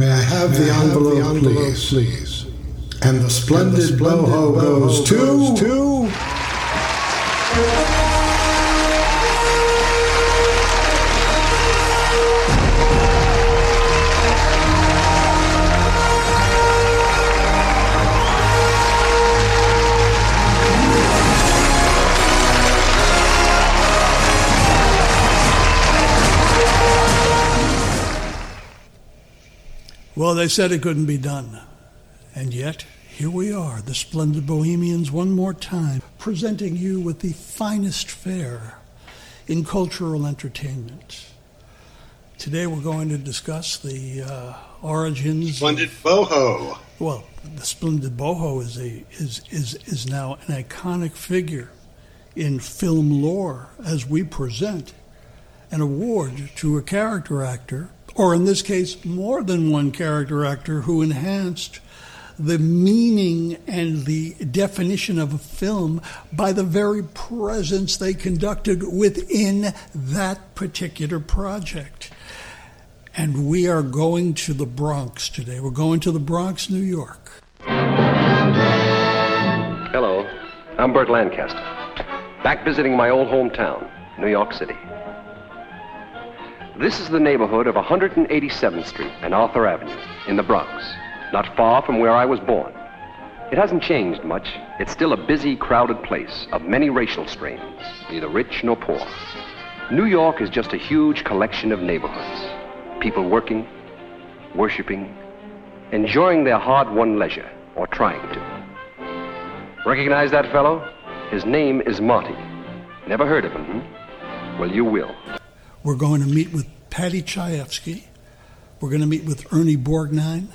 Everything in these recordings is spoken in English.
May I have the envelope, please? please? And the splendid boho goes to... to... Well, they said it couldn't be done. And yet, here we are, the splendid Bohemians, one more time, presenting you with the finest fare in cultural entertainment. Today, we're going to discuss the uh, origins. Splendid boho. Well, the splendid boho is a is is is now an iconic figure in film lore as we present an award to a character actor or in this case, more than one character actor who enhanced the meaning and the definition of a film by the very presence they conducted within that particular project. And we are going to the Bronx today. We're going to the Bronx, New York. Hello, I'm Burt Lancaster, back visiting my old hometown, New York City. This is the neighborhood of 187th Street and Arthur Avenue in the Bronx, not far from where I was born. It hasn't changed much. It's still a busy, crowded place of many racial strains, neither rich nor poor. New York is just a huge collection of neighborhoods. People working, worshiping, enjoying their hard-won leisure, or trying to. Recognize that fellow? His name is Marty. Never heard of him, hmm? Well, you will. We're going to meet with Paddy Chayefsky. We're going to meet with Ernie Borgnine.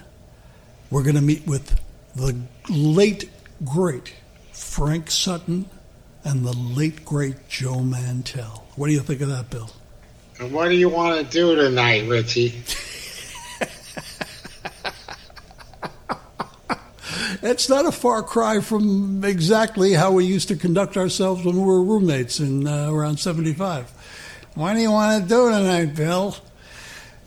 We're going to meet with the late, great Frank Sutton and the late, great Joe Mantell. What do you think of that, Bill? And what do you want to do tonight, Richie? it's not a far cry from exactly how we used to conduct ourselves when we were roommates in uh, around 75. What do you want to do tonight, Bill?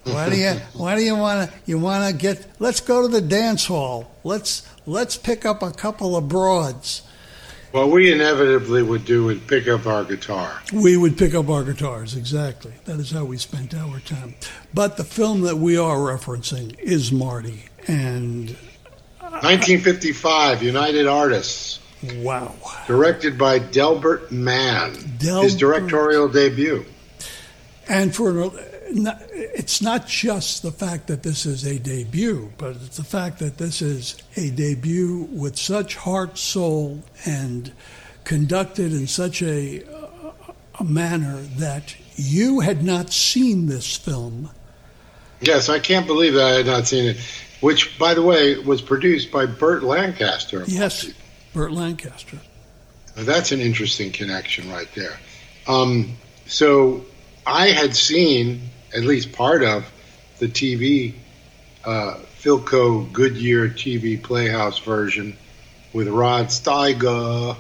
What do you What do you want to you want to get? Let's go to the dance hall. Let's let's pick up a couple of broads. What we inevitably would do is pick up our guitar. We would pick up our guitars, exactly. That is how we spent our time. But the film that we are referencing is Marty and uh, 1955 United Artists. Wow. Directed by Delbert Mann. Delbert. His directorial debut. And for it's not just the fact that this is a debut, but it's the fact that this is a debut with such heart, soul, and conducted in such a, a manner that you had not seen this film. Yes, I can't believe that I had not seen it. Which, by the way, was produced by Burt Lancaster. Yes, Burt Lancaster. That's an interesting connection right there. Um, so I had seen at least part of the TV uh, Philco Goodyear TV Playhouse version with Rod Steiger,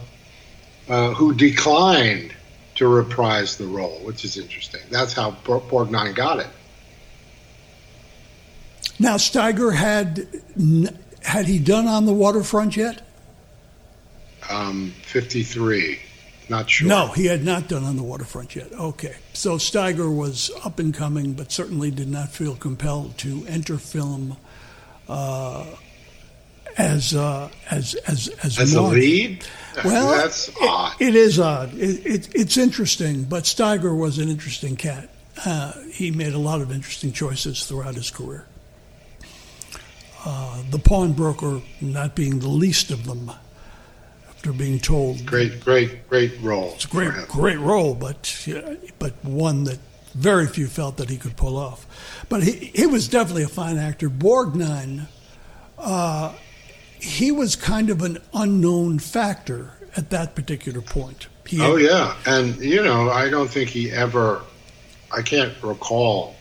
uh, who declined to reprise the role, which is interesting. That's how Borgnine got it. Now Steiger had had he done on the waterfront yet? Um, Fifty three. Not sure. No, he had not done on the waterfront yet. Okay. So Steiger was up and coming, but certainly did not feel compelled to enter film uh, as, uh, as as as as a lead. Well, that's odd. It, it is odd. It, it, it's interesting, but Steiger was an interesting cat. Uh, he made a lot of interesting choices throughout his career. Uh, the pawnbroker not being the least of them after being told. Great, great, great role. It's a great, great role, but but one that very few felt that he could pull off. But he, he was definitely a fine actor. Borgnine, uh, he was kind of an unknown factor at that particular point. He oh yeah, and you know I don't think he ever. I can't recall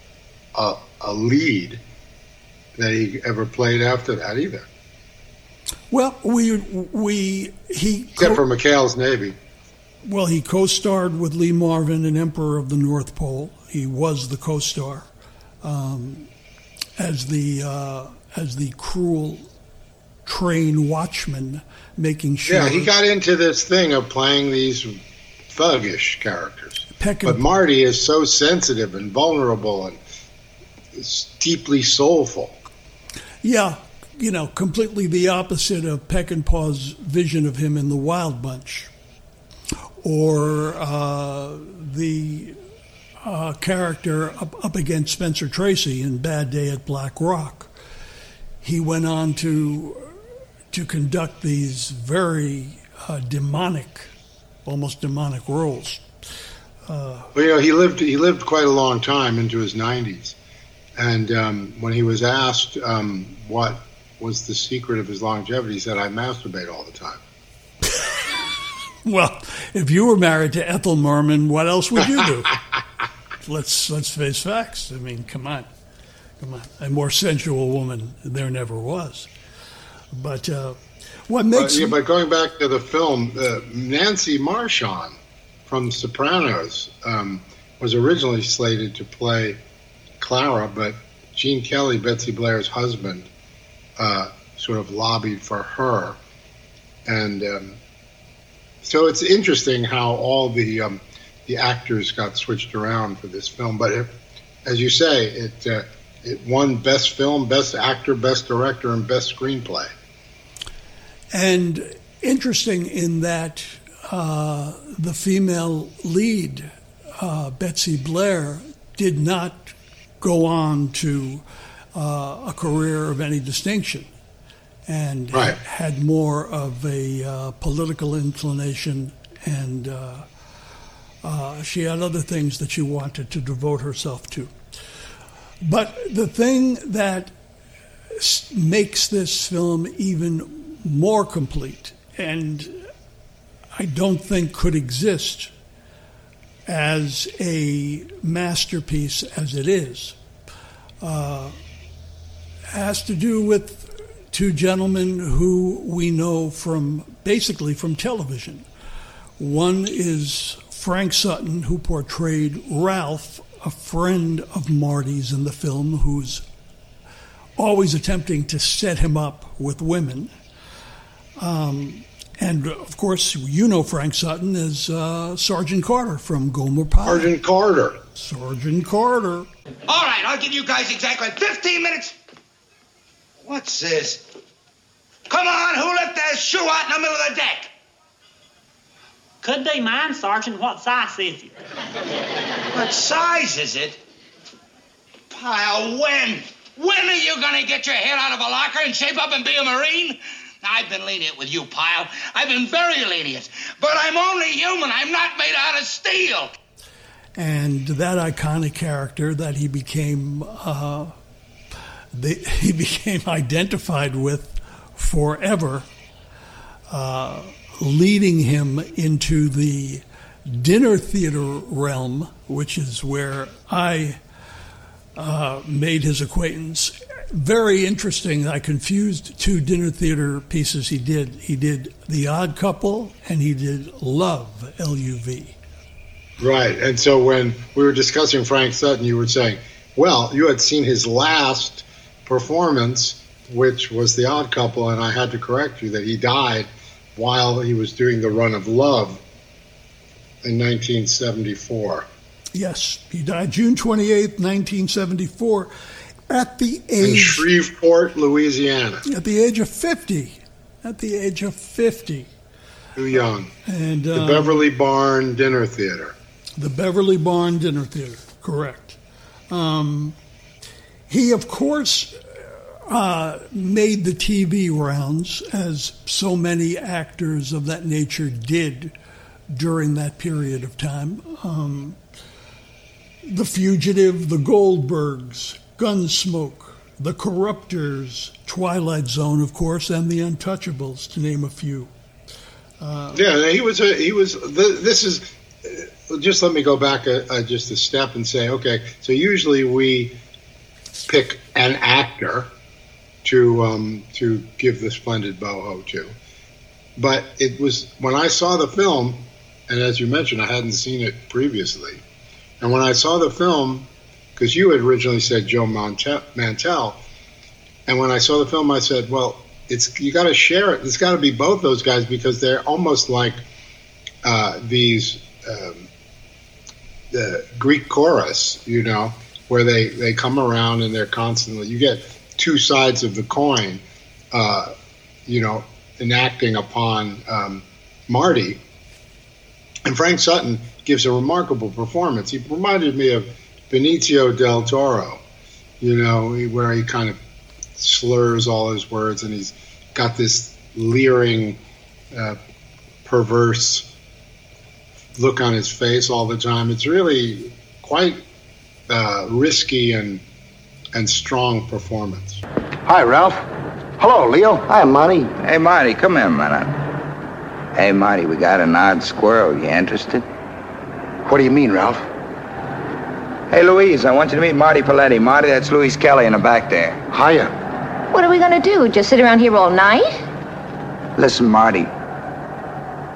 a, a lead that he ever played after that either. Well, we we he except co- for McHale's Navy. Well, he co-starred with Lee Marvin in Emperor of the North Pole. He was the co-star, um, as the uh, as the cruel train watchman, making sure. Yeah, he got into this thing of playing these thuggish characters. Peck but Marty is so sensitive and vulnerable and deeply soulful. yeah, you know, completely the opposite of Peckinpah's vision of him in The Wild Bunch, or uh, the uh, character up, up against Spencer Tracy in Bad Day at Black Rock. He went on to to conduct these very uh, demonic, almost demonic roles. Well, you know, he lived he lived quite a long time into his nineties, and um, when he was asked um, what was the secret of his longevity, he said, "I masturbate all the time." Well, if you were married to Ethel Merman, what else would you do? let's let's face facts. I mean, come on, come on. A more sensual woman there never was. But uh, what But, makes yeah, but going back to the film, uh, Nancy Marchand from Sopranos um, was originally slated to play Clara, but Gene Kelly, Betsy Blair's husband, uh, sort of lobbied for her, and um, so it's interesting how all the um, the actors got switched around for this film. But as you say, it uh, it won Best Film, Best Actor, Best Director, and Best Screenplay. and interesting in that uh, the female lead, uh, Betsy Blair, did not go on to uh, a career of any distinction, and Right. had more of a uh, political inclination, and uh, uh, she had other things that she wanted to devote herself to. But the thing that s- makes this film even more complete, and I don't think could exist as a masterpiece as it is, uh, has to do with two gentlemen who we know from basically from television. One is Frank Sutton, who portrayed Ralph, a friend of Marty's in the film, who's always attempting to set him up with women. Um, and of course, you know Frank Sutton as uh, Sergeant Carter from Gomer Pyle. Sergeant Carter. Sergeant Carter. All right, I'll give you guys exactly 15 minutes. What's this? Come on, who left their shoe out in the middle of the deck? Could be mine, Sergeant. What size is it? What size is it? Pyle, when? When are you gonna get your head out of a locker and shape up and be a Marine? I've been lenient with you, Pyle. I've been very lenient. But I'm only human. I'm not made out of steel. and that iconic character that he became uh, he became identified with forever, uh, leading him into the dinner theater realm, which is where I uh, made his acquaintance. Very interesting. I confused two dinner theater pieces he did. He did The Odd Couple and he did Love, L U V. Right. And so when we were discussing Frank Sutton, you were saying, well, you had seen his last performance, which was The Odd Couple, and I had to correct you that he died while he was doing the run of Love in 1974. Yes, he died June 28th, 1974, at the age In Shreveport, Louisiana. at the age of 50. At the age of 50. Too young. And The um, Beverly Barn Dinner Theater. the Beverly Barn Dinner Theater, correct. Um, he, of course, uh, made the TV rounds, as so many actors of that nature did during that period of time. Um, the Fugitive, The Goldbergs, Gunsmoke, The Corruptors, Twilight Zone, of course, and The Untouchables, to name a few. Yeah, he was a he was. th this is uh, just let me go back a, a, just a step and say, okay. So usually we pick an actor to um, to give the splendid boho to, but it was when I saw the film, and as you mentioned, I hadn't seen it previously, and when I saw the film, because you had originally said Joe Mantell, and when I saw the film, I said, well, it's you got to share it. It's got to be both those guys because they're almost like uh, these um, the Greek chorus, you know, where they they come around and they're constantly you get two sides of the coin, uh, you know, enacting upon um, Marty. And Frank Sutton gives a remarkable performance. He reminded me of Benicio del Toro, you know, where he kind of slurs all his words and he's got this leering, uh, perverse look on his face all the time. It's really quite uh, risky and and strong performance. Hi, Ralph. Hello, Leo. Hi, Marty. Hey, Marty, come in, a minute. Hey, Marty, we got an odd squirrel. You interested? What do you mean, Ralph? Hey, Louise, I want you to meet Marty Piletti. Marty, that's Louise Kelly in the back there. Hiya. What are we gonna do? Just sit around here all night? Listen, Marty.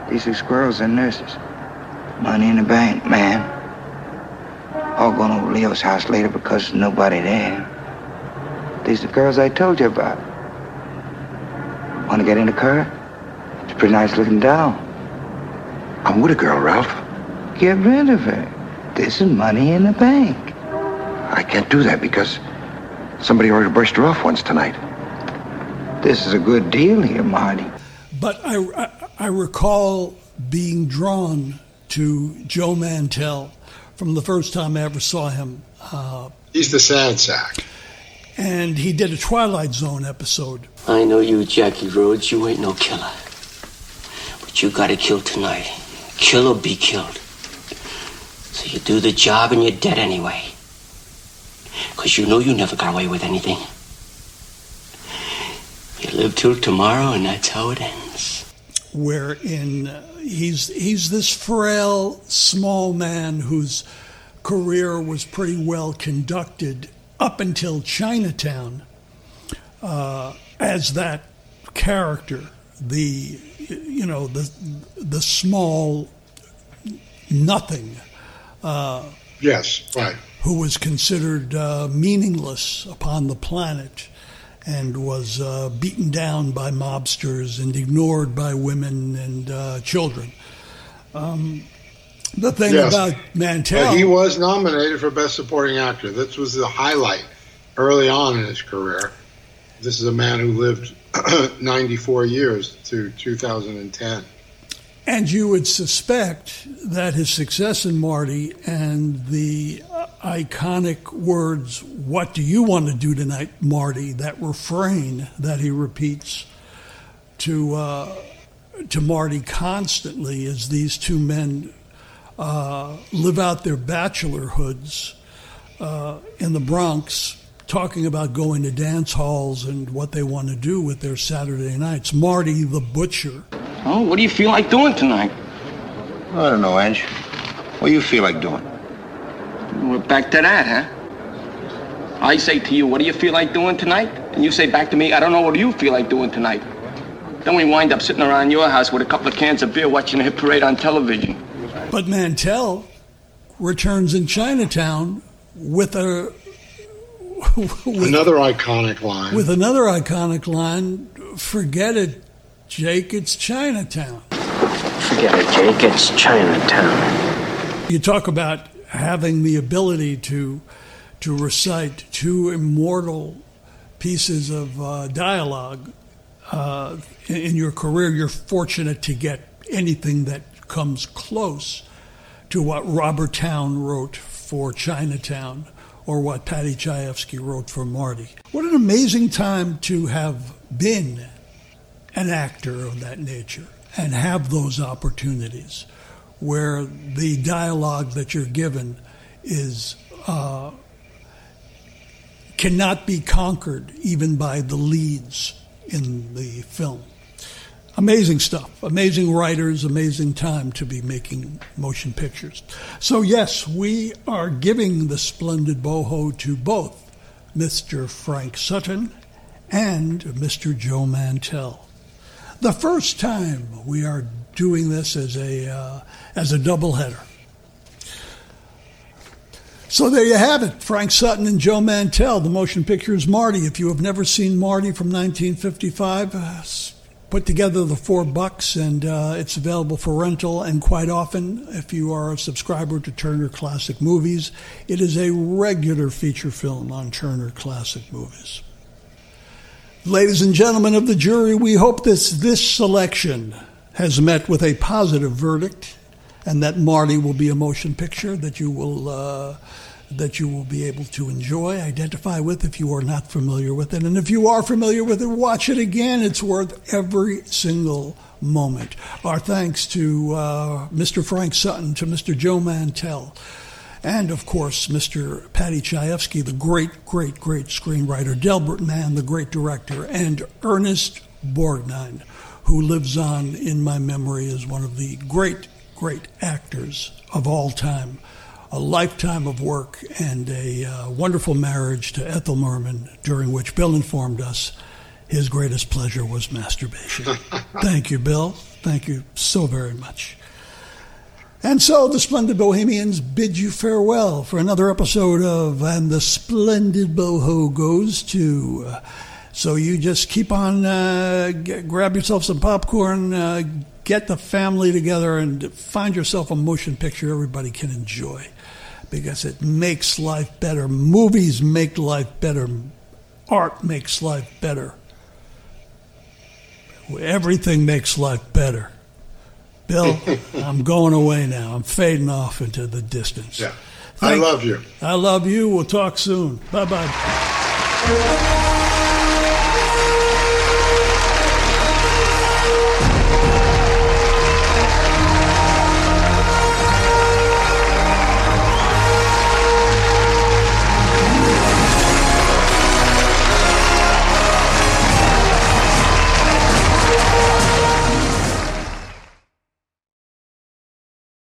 These two squirrels are nurses. Money in the bank, man. All going over Leo's house later because there's nobody there. These are the girls I told you about. Want to get in the car? It's a pretty nice looking doll. I'm with a girl, Ralph. Get rid of her. This is money in the bank. I can't do that because somebody already brushed her off once tonight. This is a good deal here, Marty. But I, I, I recall being drawn to Joe Mantell from the first time I ever saw him. Uh, He's the sad sack. And he did a Twilight Zone episode. I know you, Jackie Rhoades. You ain't no killer. But you gotta kill tonight. Kill or be killed. So you do the job and you're dead anyway. Because you know you never got away with anything. You live till tomorrow and that's how it ends. Wherein uh, he's he's this frail, small man whose career was pretty well conducted up until Chinatown uh, as that character, the you know the the small nothing. Uh, yes, right. Who was considered uh, meaningless upon the planet and was uh, beaten down by mobsters and ignored by women and uh, children. Um, the thing yes. about Mantell. he was nominated for Best Supporting Actor. This was the highlight early on in his career. This is a man who lived 94 years to 2010. And you would suspect that his success in Marty and the iconic words, What do you want to do tonight, Marty? That refrain that he repeats to, uh, to Marty constantly as these two men uh, live out their bachelorhoods uh, in the Bronx, talking about going to dance halls and what they want to do with their Saturday nights. Marty the Butcher. Oh, what do you feel like doing tonight? I don't know, Ange. What do you feel like doing? We're back to that, huh? I say to you, what do you feel like doing tonight? And you say back to me, I don't know what you feel like doing tonight. Then we wind up sitting around your house with a couple of cans of beer watching a hit parade on television. But Mantell returns in Chinatown with a with, another iconic line. With another iconic line, forget it, Jake, it's Chinatown. Forget it, Jake, it's Chinatown. You talk about having the ability to to recite two immortal pieces of uh, dialogue uh, in, in your career. You're fortunate to get anything that comes close to what Robert Towne wrote for Chinatown or what Paddy Chayefsky wrote for Marty. What an amazing time to have been an actor of that nature and have those opportunities where the dialogue that you're given is uh, cannot be conquered even by the leads in the film amazing stuff, amazing writers, amazing time to be making motion pictures. So, yes, we are giving the splendid boho to both Mr. Frank Sutton and Mr. Joe Mantell. The first time we are doing this as a uh, as a doubleheader. So there you have it. Frank Sutton and Joe Mantell. The motion picture is Marty. If you have never seen Marty from 1955, uh, put together the four bucks and uh, it's available for rental. And quite often, if you are a subscriber to Turner Classic Movies, it is a regular feature film on Turner Classic Movies. Ladies and gentlemen of the jury, we hope this, this selection has met with a positive verdict and that Marty will be a motion picture that you will uh, that you will be able to enjoy, identify with if you are not familiar with it, and if you are familiar with it, watch it again. It's worth every single moment. Our thanks to uh, Mr. Frank Sutton, to Mr. Joe Mantell. And of course, Mr. Paddy Chayefsky, the great, great, great screenwriter, Delbert Mann, the great director, and Ernest Borgnine, who lives on in my memory as one of the great great actors of all time. A lifetime of work and a uh, wonderful marriage to Ethel Merman, during which Bill informed us his greatest pleasure was masturbation. Thank you, Bill. Thank you so very much. And so the Splendid Bohemians bid you farewell for another episode of And the Splendid Boho Goes to. So you just keep on, uh, get, grab yourself some popcorn, uh, get the family together and find yourself a motion picture everybody can enjoy because it makes life better. Movies make life better. Art makes life better. Everything makes life better. Bill, I'm going away now. I'm fading off into the distance. Yeah. Thank, I love you. I love you. We'll talk soon. Bye bye.